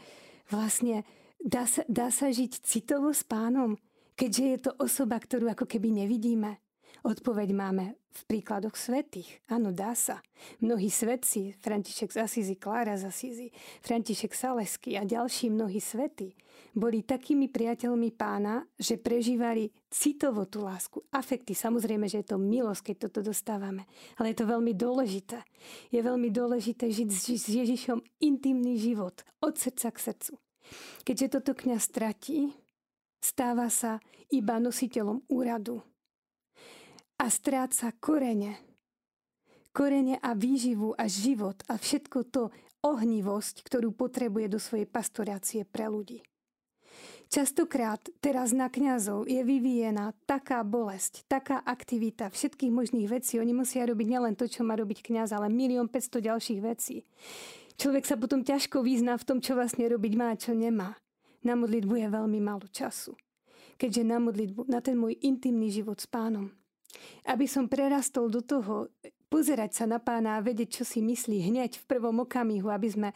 vlastne Dá sa, dá sa žiť citovo s pánom, keďže je to osoba, ktorú ako keby nevidíme? Odpoveď máme v príkladoch svetých. Áno, dá sa. Mnohí svetci, František z Asízy, Klára z Asízy, František Salesky a ďalší mnohí svety, boli takými priateľmi pána, že prežívali citovo tú lásku, afekty. Samozrejme, že je to milosť, keď toto dostávame. Ale je to veľmi dôležité. Je veľmi dôležité žiť s Ježišom intimný život, od srdca k srdcu. Keďže toto kňaz stratí, stáva sa iba nositeľom úradu a stráca korene. Korene a výživu a život a všetko to ohnivosť, ktorú potrebuje do svojej pastorácie pre ľudí. Častokrát teraz na kňazov je vyvíjená taká bolesť, taká aktivita všetkých možných vecí. Oni musia robiť nielen to, čo má robiť kňaz, ale milión 500 ďalších vecí človek sa potom ťažko vyzná v tom, čo vlastne robiť má a čo nemá. Na modlitbu je veľmi málo času. Keďže na modlitbu, na ten môj intimný život s pánom. Aby som prerastol do toho, pozerať sa na pána a vedieť, čo si myslí hneď v prvom okamihu, aby sme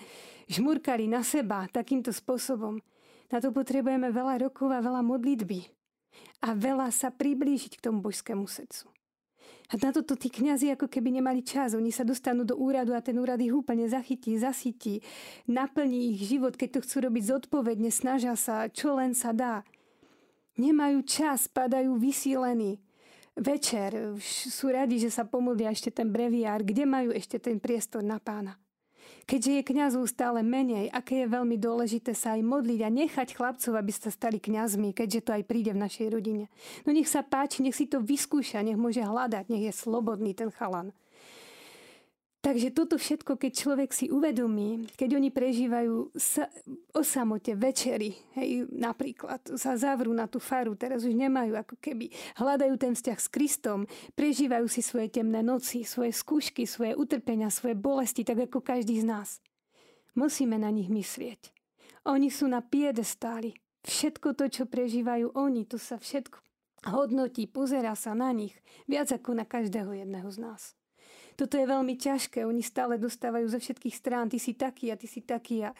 žmurkali na seba takýmto spôsobom. Na to potrebujeme veľa rokov a veľa modlitby. A veľa sa priblížiť k tomu božskému srdcu. A na toto tí kňazi ako keby nemali čas. Oni sa dostanú do úradu a ten úrad ich úplne zachytí, zasytí, naplní ich život, keď to chcú robiť zodpovedne, snažia sa, čo len sa dá. Nemajú čas, padajú vysílení. Večer sú radi, že sa pomodlia ešte ten breviár, kde majú ešte ten priestor na pána. Keďže je kňazov stále menej, aké je veľmi dôležité sa aj modliť a nechať chlapcov, aby sa stali kňazmi, keďže to aj príde v našej rodine. No nech sa páči, nech si to vyskúša, nech môže hľadať, nech je slobodný ten chalan. Takže toto všetko, keď človek si uvedomí, keď oni prežívajú sa, o samote večery, hej, napríklad sa zavrú na tú faru, teraz už nemajú ako keby, hľadajú ten vzťah s Kristom, prežívajú si svoje temné noci, svoje skúšky, svoje utrpenia, svoje bolesti, tak ako každý z nás. Musíme na nich myslieť. Oni sú na piedestáli. Všetko to, čo prežívajú oni, to sa všetko hodnotí, pozera sa na nich viac ako na každého jedného z nás. Toto je veľmi ťažké, oni stále dostávajú zo všetkých strán, ty si taký a ty si taký a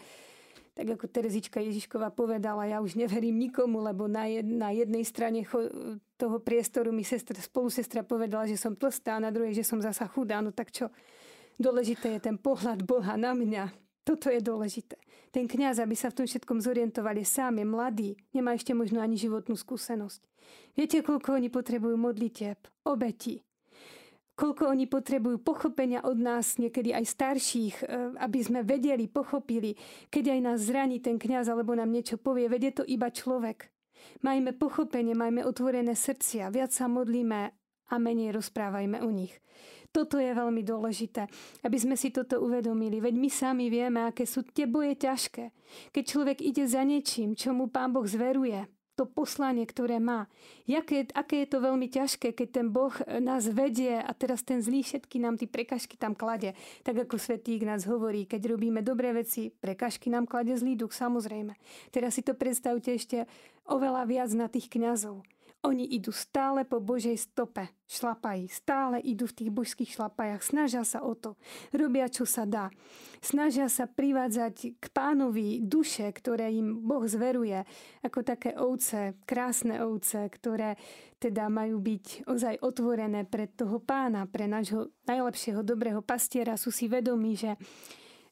tak ako Terezička Ježišková povedala, ja už neverím nikomu, lebo na, jed, na jednej strane cho, toho priestoru mi sestra, spolusestra povedala, že som tlstá a na druhej, že som zasa chudá. No tak čo? Dôležité je ten pohľad Boha na mňa. Toto je dôležité. Ten kňaz, aby sa v tom všetkom zorientoval, je sám, je mladý, nemá ešte možno ani životnú skúsenosť. Viete, koľko oni potrebujú modlitieb, obeti, koľko oni potrebujú pochopenia od nás, niekedy aj starších, e, aby sme vedeli, pochopili, keď aj nás zraní ten kňaz alebo nám niečo povie, vedie to iba človek. Majme pochopenie, majme otvorené srdcia, viac sa modlíme a menej rozprávajme o nich. Toto je veľmi dôležité, aby sme si toto uvedomili. Veď my sami vieme, aké sú tie boje ťažké. Keď človek ide za niečím, čo mu Pán Boh zveruje, to poslanie, ktoré má. Jaké, aké je to veľmi ťažké, keď ten Boh nás vedie a teraz ten zlý všetky nám tie prekažky tam klade. Tak ako Svetý nás hovorí, keď robíme dobré veci, prekažky nám klade zlý duch, samozrejme. Teraz si to predstavte ešte oveľa viac na tých kňazov. Oni idú stále po Božej stope, šlapají, stále idú v tých božských šlapajach, snažia sa o to, robia čo sa dá. Snažia sa privádzať k pánovi duše, ktoré im Boh zveruje, ako také ovce, krásne ovce, ktoré teda majú byť ozaj otvorené pred toho pána, pre nášho najlepšieho dobrého pastiera. Sú si vedomí, že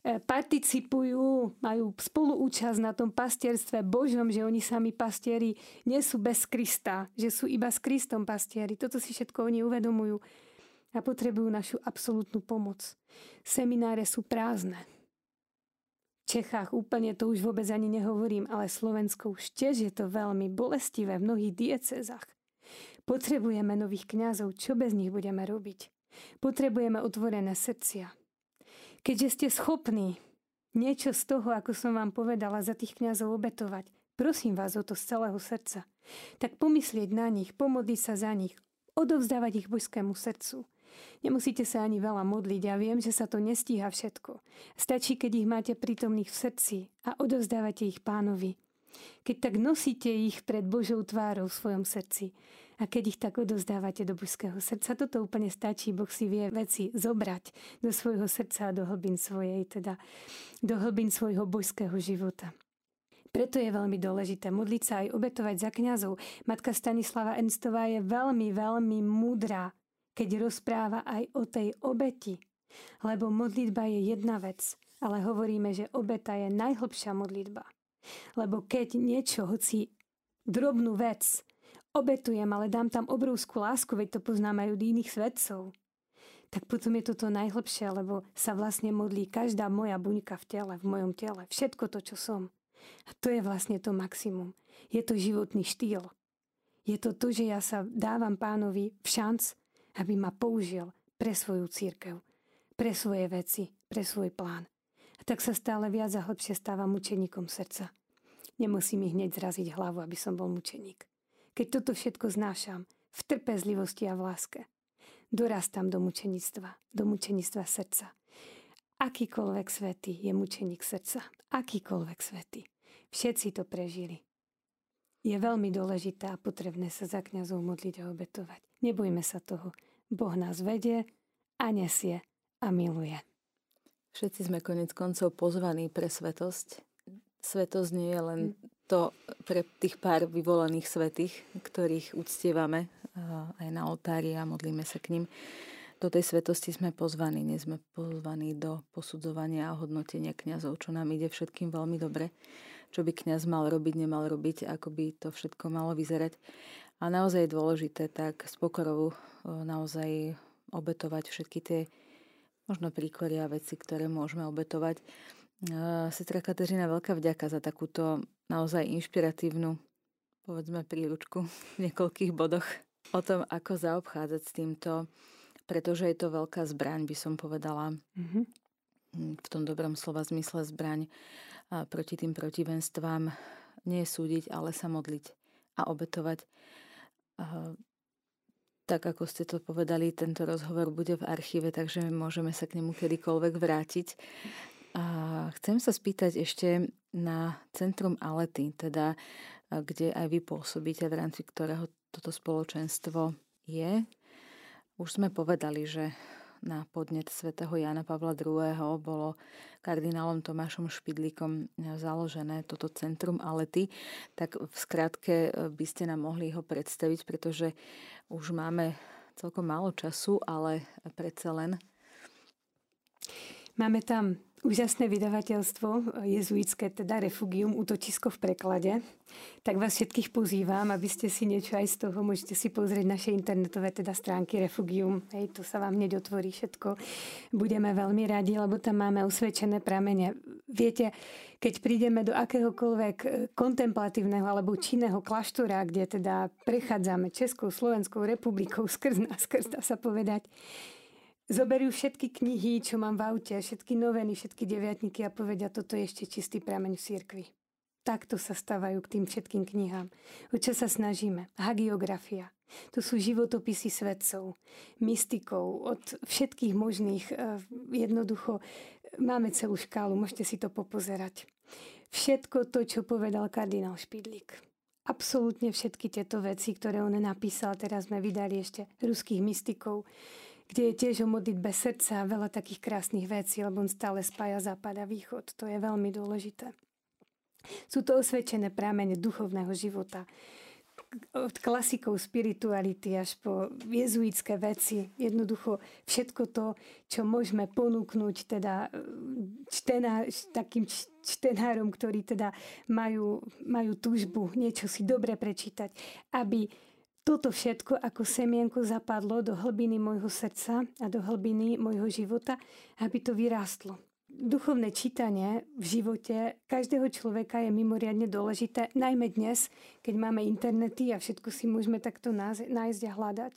participujú, majú spoluúčasť na tom pastierstve Božom, že oni sami pastieri nie sú bez Krista, že sú iba s Kristom pastieri. Toto si všetko oni uvedomujú a potrebujú našu absolútnu pomoc. Semináre sú prázdne. V Čechách úplne to už vôbec ani nehovorím, ale Slovensko už tiež je to veľmi bolestivé v mnohých diecezách. Potrebujeme nových kňazov, čo bez nich budeme robiť? Potrebujeme otvorené srdcia. Keďže ste schopní niečo z toho, ako som vám povedala, za tých kňazov obetovať, prosím vás o to z celého srdca, tak pomyslieť na nich, pomodliť sa za nich, odovzdávať ich božskému srdcu. Nemusíte sa ani veľa modliť, ja viem, že sa to nestíha všetko. Stačí, keď ich máte prítomných v srdci a odovzdávate ich pánovi. Keď tak nosíte ich pred Božou tvárou v svojom srdci, a keď ich tak odovzdávate do božského srdca, toto úplne stačí. Boh si vie veci zobrať do svojho srdca a do hlbín svojej, teda do hlbín svojho božského života. Preto je veľmi dôležité modliť sa aj obetovať za kňazov. Matka Stanislava Enstová je veľmi, veľmi múdra, keď rozpráva aj o tej obeti. Lebo modlitba je jedna vec, ale hovoríme, že obeta je najhlbšia modlitba. Lebo keď niečo, hoci drobnú vec, obetujem, ale dám tam obrovskú lásku, veď to poznám aj od iných svedcov, tak potom je toto najhlbšie, lebo sa vlastne modlí každá moja buňka v tele, v mojom tele, všetko to, čo som. A to je vlastne to maximum. Je to životný štýl. Je to to, že ja sa dávam pánovi v šanc, aby ma použil pre svoju církev, pre svoje veci, pre svoj plán. A tak sa stále viac a hlbšie stávam mučeníkom srdca. Nemusím ich hneď zraziť hlavu, aby som bol mučeník keď toto všetko znášam v trpezlivosti a v láske. Dorastám do mučenictva, do mučenictva srdca. Akýkoľvek svetý je mučeník srdca. Akýkoľvek svetý. Všetci to prežili. Je veľmi dôležité a potrebné sa za kňazov modliť a obetovať. Nebojme sa toho. Boh nás vedie a nesie a miluje. Všetci sme konec koncov pozvaní pre svetosť. Svetosť nie je len hm to pre tých pár vyvolených svetých, ktorých uctievame aj na oltári a modlíme sa k ním. Do tej svetosti sme pozvaní, nie sme pozvaní do posudzovania a hodnotenia kňazov, čo nám ide všetkým veľmi dobre. Čo by kňaz mal robiť, nemal robiť, ako by to všetko malo vyzerať. A naozaj je dôležité tak s pokorou naozaj obetovať všetky tie možno príklady a veci, ktoré môžeme obetovať Sestra Kateřina, veľká vďaka za takúto naozaj inšpiratívnu, povedzme, príručku v niekoľkých bodoch o tom, ako zaobchádzať s týmto, pretože je to veľká zbraň, by som povedala. Mm-hmm. V tom dobrom slova zmysle zbraň a proti tým protivenstvám nie súdiť, ale sa modliť a obetovať. A tak ako ste to povedali, tento rozhovor bude v archíve, takže môžeme sa k nemu kedykoľvek vrátiť. A chcem sa spýtať ešte na Centrum Alety, teda kde aj vy pôsobíte, v rámci ktorého toto spoločenstvo je. Už sme povedali, že na podnet svätého Jana Pavla II. bolo kardinálom Tomášom Špidlíkom založené toto centrum Alety, tak v skratke by ste nám mohli ho predstaviť, pretože už máme celkom málo času, ale predsa len. Máme tam úžasné vydavateľstvo, jezuitské, teda Refugium, útočisko v preklade. Tak vás všetkých pozývam, aby ste si niečo aj z toho, môžete si pozrieť naše internetové teda stránky Refugium. Hej, to sa vám hneď otvorí všetko. Budeme veľmi radi, lebo tam máme usvedčené pramene. Viete, keď prídeme do akéhokoľvek e, kontemplatívneho alebo činného kláštora, kde teda prechádzame Českou, Slovenskou republikou skrz nás, skrz dá sa povedať, zoberú všetky knihy, čo mám v aute, všetky noveny, všetky deviatníky a povedia, toto je ešte čistý prameň v cirkvi. Takto sa stávajú k tým všetkým knihám. O čo sa snažíme? Hagiografia. To sú životopisy svedcov, mystikov, od všetkých možných. E, jednoducho máme celú škálu, môžete si to popozerať. Všetko to, čo povedal kardinál Špidlík. Absolútne všetky tieto veci, ktoré on napísal, teraz sme vydali ešte ruských mystikov, kde je tiež o modlitbe srdca veľa takých krásnych vecí, lebo on stále spája západ a východ. To je veľmi dôležité. Sú to osvedčené prámene duchovného života. Od klasikov spirituality až po jezuitské veci. Jednoducho všetko to, čo môžeme ponúknuť teda čtená, takým čtenárom, ktorí teda majú, majú túžbu niečo si dobre prečítať, aby toto všetko ako semienko zapadlo do hlbiny môjho srdca a do hlbiny môjho života, aby to vyrástlo. Duchovné čítanie v živote každého človeka je mimoriadne dôležité, najmä dnes, keď máme internety a všetko si môžeme takto nájsť a hľadať.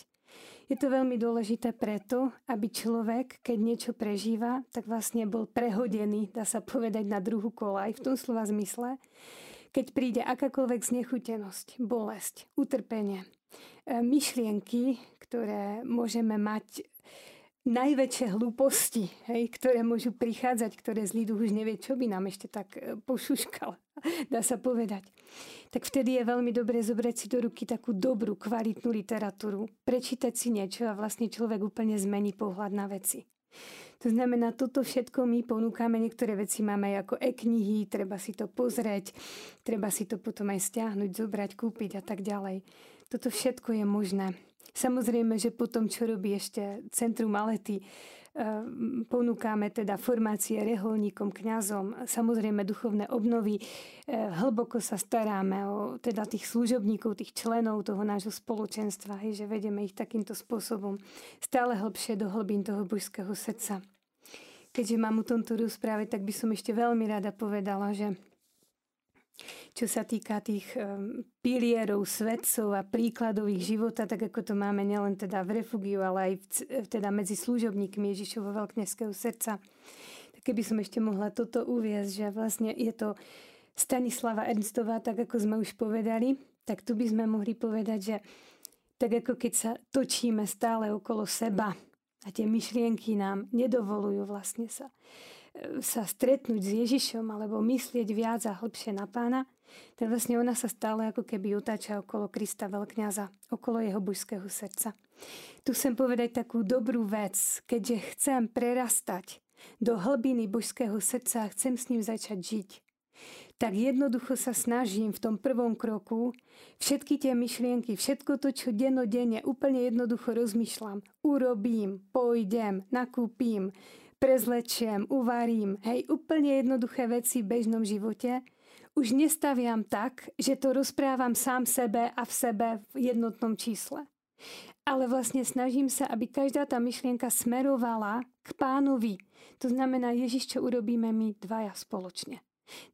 Je to veľmi dôležité preto, aby človek, keď niečo prežíva, tak vlastne bol prehodený, dá sa povedať, na druhú kolaj v tom slova zmysle, keď príde akákoľvek znechutenosť, bolesť, utrpenie, myšlienky, ktoré môžeme mať najväčšie hlúposti, hej, ktoré môžu prichádzať, ktoré zlý duch už nevie, čo by nám ešte tak e, pošuškal, dá sa povedať. Tak vtedy je veľmi dobré zobrať si do ruky takú dobrú, kvalitnú literatúru, prečítať si niečo a vlastne človek úplne zmení pohľad na veci. To znamená, toto všetko my ponúkame, niektoré veci máme aj ako e-knihy, treba si to pozrieť, treba si to potom aj stiahnuť, zobrať, kúpiť a tak ďalej. Toto všetko je možné. Samozrejme, že potom, čo robí ešte Centrum Alety, eh, ponúkame teda formácie reholníkom, kňazom, samozrejme duchovné obnovy. Eh, hlboko sa staráme o teda tých služobníkov, tých členov toho nášho spoločenstva, hej, že vedeme ich takýmto spôsobom stále hlbšie do hlbín toho božského srdca. Keďže mám o tomto rozprávať, tak by som ešte veľmi rada povedala, že čo sa týka tých um, pilierov, svedcov a príkladov ich života, tak ako to máme nielen teda v refugiu, ale aj v, teda medzi služobníkmi Ježišovho veľkneského srdca. Tak keby som ešte mohla toto uviezť, že vlastne je to Stanislava Ernstová, tak ako sme už povedali, tak tu by sme mohli povedať, že tak ako keď sa točíme stále okolo seba a tie myšlienky nám nedovolujú vlastne sa sa stretnúť s Ježišom alebo myslieť viac a hlbšie na pána, tak vlastne ona sa stále ako keby utáča okolo Krista veľkňaza, okolo jeho božského srdca. Tu chcem povedať takú dobrú vec, keďže chcem prerastať do hlbiny božského srdca a chcem s ním začať žiť, tak jednoducho sa snažím v tom prvom kroku všetky tie myšlienky, všetko to, čo denodenne úplne jednoducho rozmýšľam, urobím, pôjdem, nakúpim, prezlečiem, uvarím, hej, úplne jednoduché veci v bežnom živote, už nestaviam tak, že to rozprávam sám sebe a v sebe v jednotnom čísle. Ale vlastne snažím sa, aby každá tá myšlienka smerovala k pánovi. To znamená, Ježiš, čo urobíme my dvaja spoločne.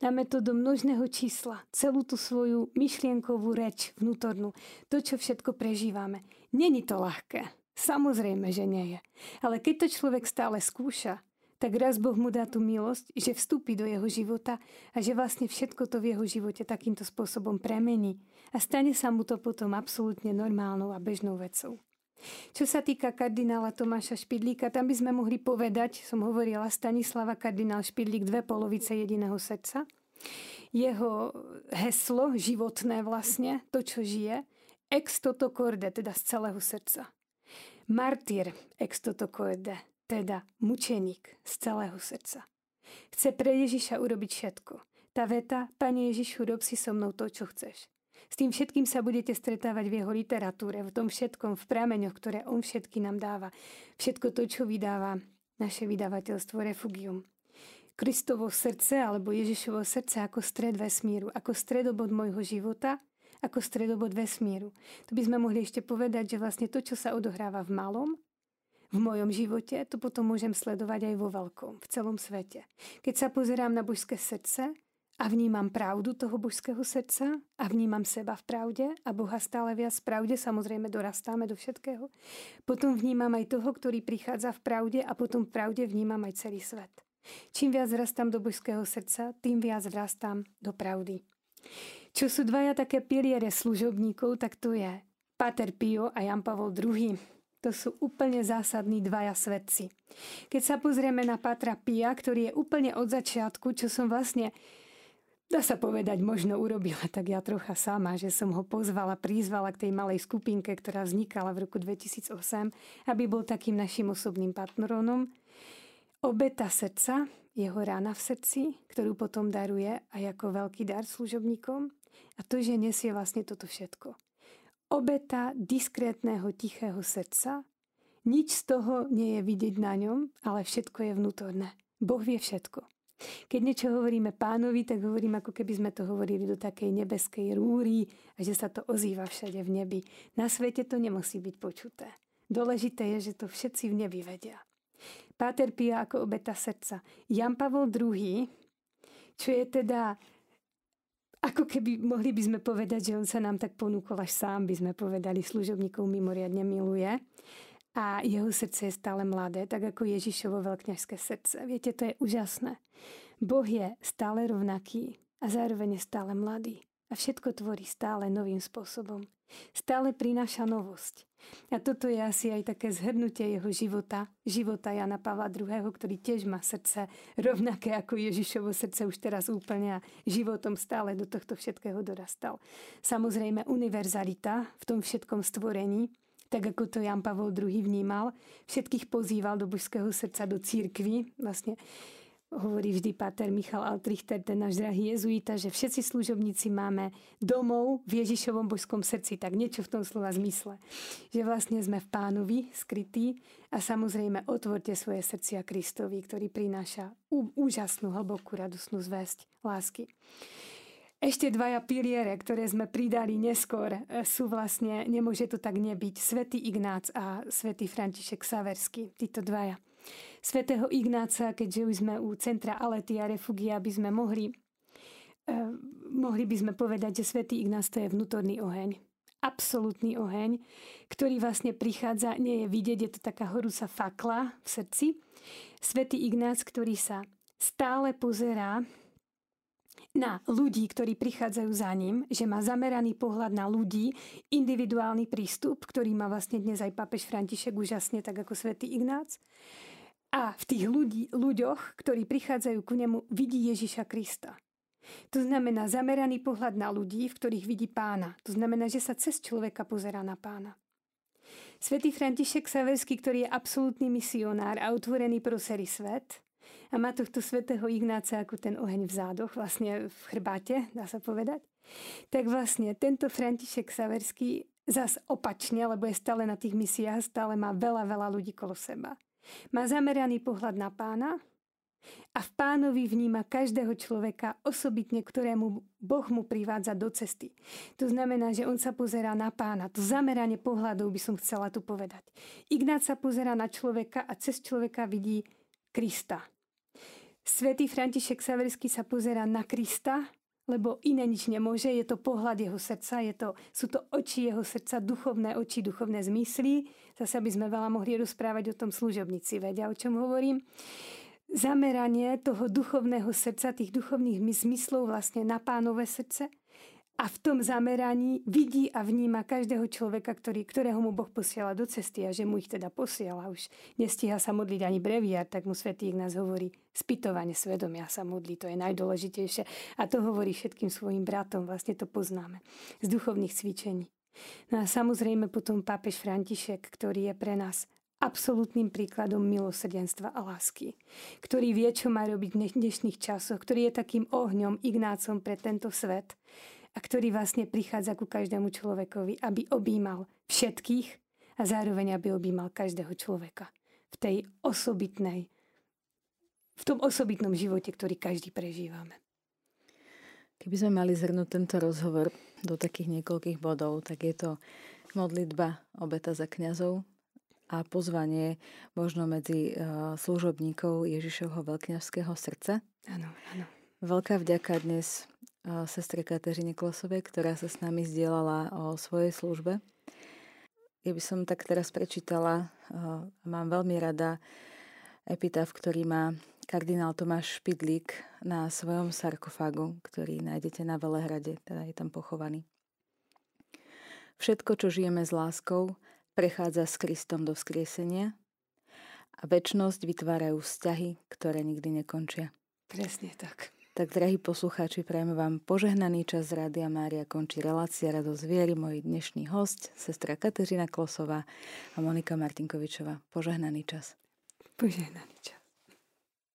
Dáme to do množného čísla, celú tú svoju myšlienkovú reč vnútornú, to, čo všetko prežívame. Není to ľahké. Samozrejme, že nie je. Ale keď to človek stále skúša, tak raz Boh mu dá tú milosť, že vstúpi do jeho života a že vlastne všetko to v jeho živote takýmto spôsobom premení a stane sa mu to potom absolútne normálnou a bežnou vecou. Čo sa týka kardinála Tomáša Špidlíka, tam by sme mohli povedať, som hovorila Stanislava kardinál Špidlík, dve polovice jediného srdca. Jeho heslo životné vlastne, to, čo žije, ex toto corde, teda z celého srdca. Martyr ex toto corde, teda mučeník z celého srdca. Chce pre Ježiša urobiť všetko. Tá veta, Pane Ježišu, rob si so mnou to, čo chceš. S tým všetkým sa budete stretávať v jeho literatúre, v tom všetkom, v prameňoch, ktoré on všetky nám dáva. Všetko to, čo vydáva naše vydavateľstvo Refugium. Kristovo srdce alebo Ježišovo srdce ako stred vesmíru, ako stredobod môjho života, ako stredobod vesmíru. To by sme mohli ešte povedať, že vlastne to, čo sa odohráva v malom, v mojom živote, to potom môžem sledovať aj vo veľkom, v celom svete. Keď sa pozerám na božské srdce a vnímam pravdu toho božského srdca a vnímam seba v pravde a Boha stále viac v pravde, samozrejme dorastáme do všetkého, potom vnímam aj toho, ktorý prichádza v pravde a potom v pravde vnímam aj celý svet. Čím viac rastám do božského srdca, tým viac rastám do pravdy. Čo sú dvaja také piliere služobníkov, tak to je Pater Pio a Jan Pavol II. To sú úplne zásadní dvaja svedci. Keď sa pozrieme na Patra Pia, ktorý je úplne od začiatku, čo som vlastne dá sa povedať, možno urobila tak ja trocha sama, že som ho pozvala, prizvala k tej malej skupinke, ktorá vznikala v roku 2008, aby bol takým našim osobným patronom. Obeta srdca, jeho rána v srdci, ktorú potom daruje aj ako veľký dar služobníkom. A to, že nesie vlastne toto všetko obeta diskrétneho tichého srdca. Nič z toho nie je vidieť na ňom, ale všetko je vnútorné. Boh vie všetko. Keď niečo hovoríme pánovi, tak hovorím, ako keby sme to hovorili do takej nebeskej rúry a že sa to ozýva všade v nebi. Na svete to nemusí byť počuté. Dôležité je, že to všetci v nebi vedia. Páter Pia ako obeta srdca. Jan Pavol II, čo je teda ako keby mohli by sme povedať, že on sa nám tak ponúkol až sám, by sme povedali, služobníkov mimoriadne miluje. A jeho srdce je stále mladé, tak ako Ježišovo veľkňažské srdce. Viete, to je úžasné. Boh je stále rovnaký a zároveň je stále mladý. A všetko tvorí stále novým spôsobom. Stále prináša novosť. A toto je asi aj také zhrnutie jeho života, života Jana Pavla II., ktorý tiež má srdce rovnaké ako Ježišovo srdce už teraz úplne a životom stále do tohto všetkého dorastal. Samozrejme univerzalita v tom všetkom stvorení, tak ako to Jan Pavol II vnímal, všetkých pozýval do božského srdca, do církvy, vlastne hovorí vždy Pater Michal Altrichter, ten náš drahý jezuita, že všetci služobníci máme domov v Ježišovom božskom srdci, tak niečo v tom slova zmysle. Že vlastne sme v pánovi skrytí a samozrejme otvorte svoje srdcia Kristovi, ktorý prináša úžasnú, hlbokú, radosnú zväzť lásky. Ešte dvaja piliere, ktoré sme pridali neskôr, e, sú vlastne, nemôže to tak nebyť, svätý Ignác a svätý František Saversky, títo dvaja svätého Ignáca, keďže už sme u centra Aletia Refugia, by sme mohli, eh, mohli by sme povedať, že svätý Ignác to je vnútorný oheň. Absolutný oheň, ktorý vlastne prichádza, nie je vidieť, je to taká horúca fakla v srdci. Svetý Ignác, ktorý sa stále pozerá na ľudí, ktorí prichádzajú za ním, že má zameraný pohľad na ľudí, individuálny prístup, ktorý má vlastne dnes aj papež František úžasne, tak ako svätý Ignác. A v tých ľudí, ľuďoch, ktorí prichádzajú ku nemu, vidí Ježiša Krista. To znamená zameraný pohľad na ľudí, v ktorých vidí pána. To znamená, že sa cez človeka pozerá na pána. Svetý František Saverský, ktorý je absolútny misionár a otvorený pro celý svet a má tohto svetého Ignáca ako ten oheň v zádoch, vlastne v chrbáte, dá sa povedať, tak vlastne tento František Saverský zas opačne, lebo je stále na tých misiách, stále má veľa, veľa ľudí kolo seba. Má zameraný pohľad na pána a v pánovi vníma každého človeka osobitne, ktorému Boh mu privádza do cesty. To znamená, že on sa pozerá na pána. To zameranie pohľadov by som chcela tu povedať. Ignác sa pozerá na človeka a cez človeka vidí Krista. Svetý František Saversky sa pozerá na Krista lebo iné nič nemôže, je to pohľad jeho srdca, je to, sú to oči jeho srdca, duchovné oči, duchovné zmysly. Zase by sme veľa mohli rozprávať o tom služobníci, vedia, o čom hovorím. Zameranie toho duchovného srdca, tých duchovných zmyslov vlastne na pánové srdce a v tom zameraní vidí a vníma každého človeka, ktorý, ktorého mu Boh posiela do cesty a že mu ich teda posiela. Už nestíha sa modliť ani breviár, tak mu svätý nás hovorí, spytovanie svedomia sa modlí, to je najdôležitejšie. A to hovorí všetkým svojim bratom, vlastne to poznáme z duchovných cvičení. No a samozrejme potom pápež František, ktorý je pre nás absolútnym príkladom milosrdenstva a lásky, ktorý vie, čo má robiť v dnešných časoch, ktorý je takým ohňom, ignácom pre tento svet a ktorý vlastne prichádza ku každému človekovi, aby objímal všetkých a zároveň aby objímal každého človeka v tej osobitnej, v tom osobitnom živote, ktorý každý prežívame. Keby sme mali zhrnúť tento rozhovor do takých niekoľkých bodov, tak je to modlitba obeta za kňazov a pozvanie možno medzi eh, služobníkov Ježišovho veľkňažského srdca. Áno, áno. Veľká vďaka dnes eh, sestre Kateřine Klosovej, ktorá sa s nami zdieľala o svojej službe. Ja by som tak teraz prečítala, eh, mám veľmi rada epitaf, ktorý má kardinál Tomáš Špidlík na svojom sarkofágu, ktorý nájdete na Velehrade, teda je tam pochovaný. Všetko, čo žijeme s láskou, prechádza s Kristom do vzkriesenia a väčnosť vytvárajú vzťahy, ktoré nikdy nekončia. Presne tak. Tak, drahí poslucháči, prajeme vám požehnaný čas z Rádia Mária. Končí relácia Radosť viery, môj dnešný host, sestra Kateřina Klosová a Monika Martinkovičová. Požehnaný čas. Požehnaný čas.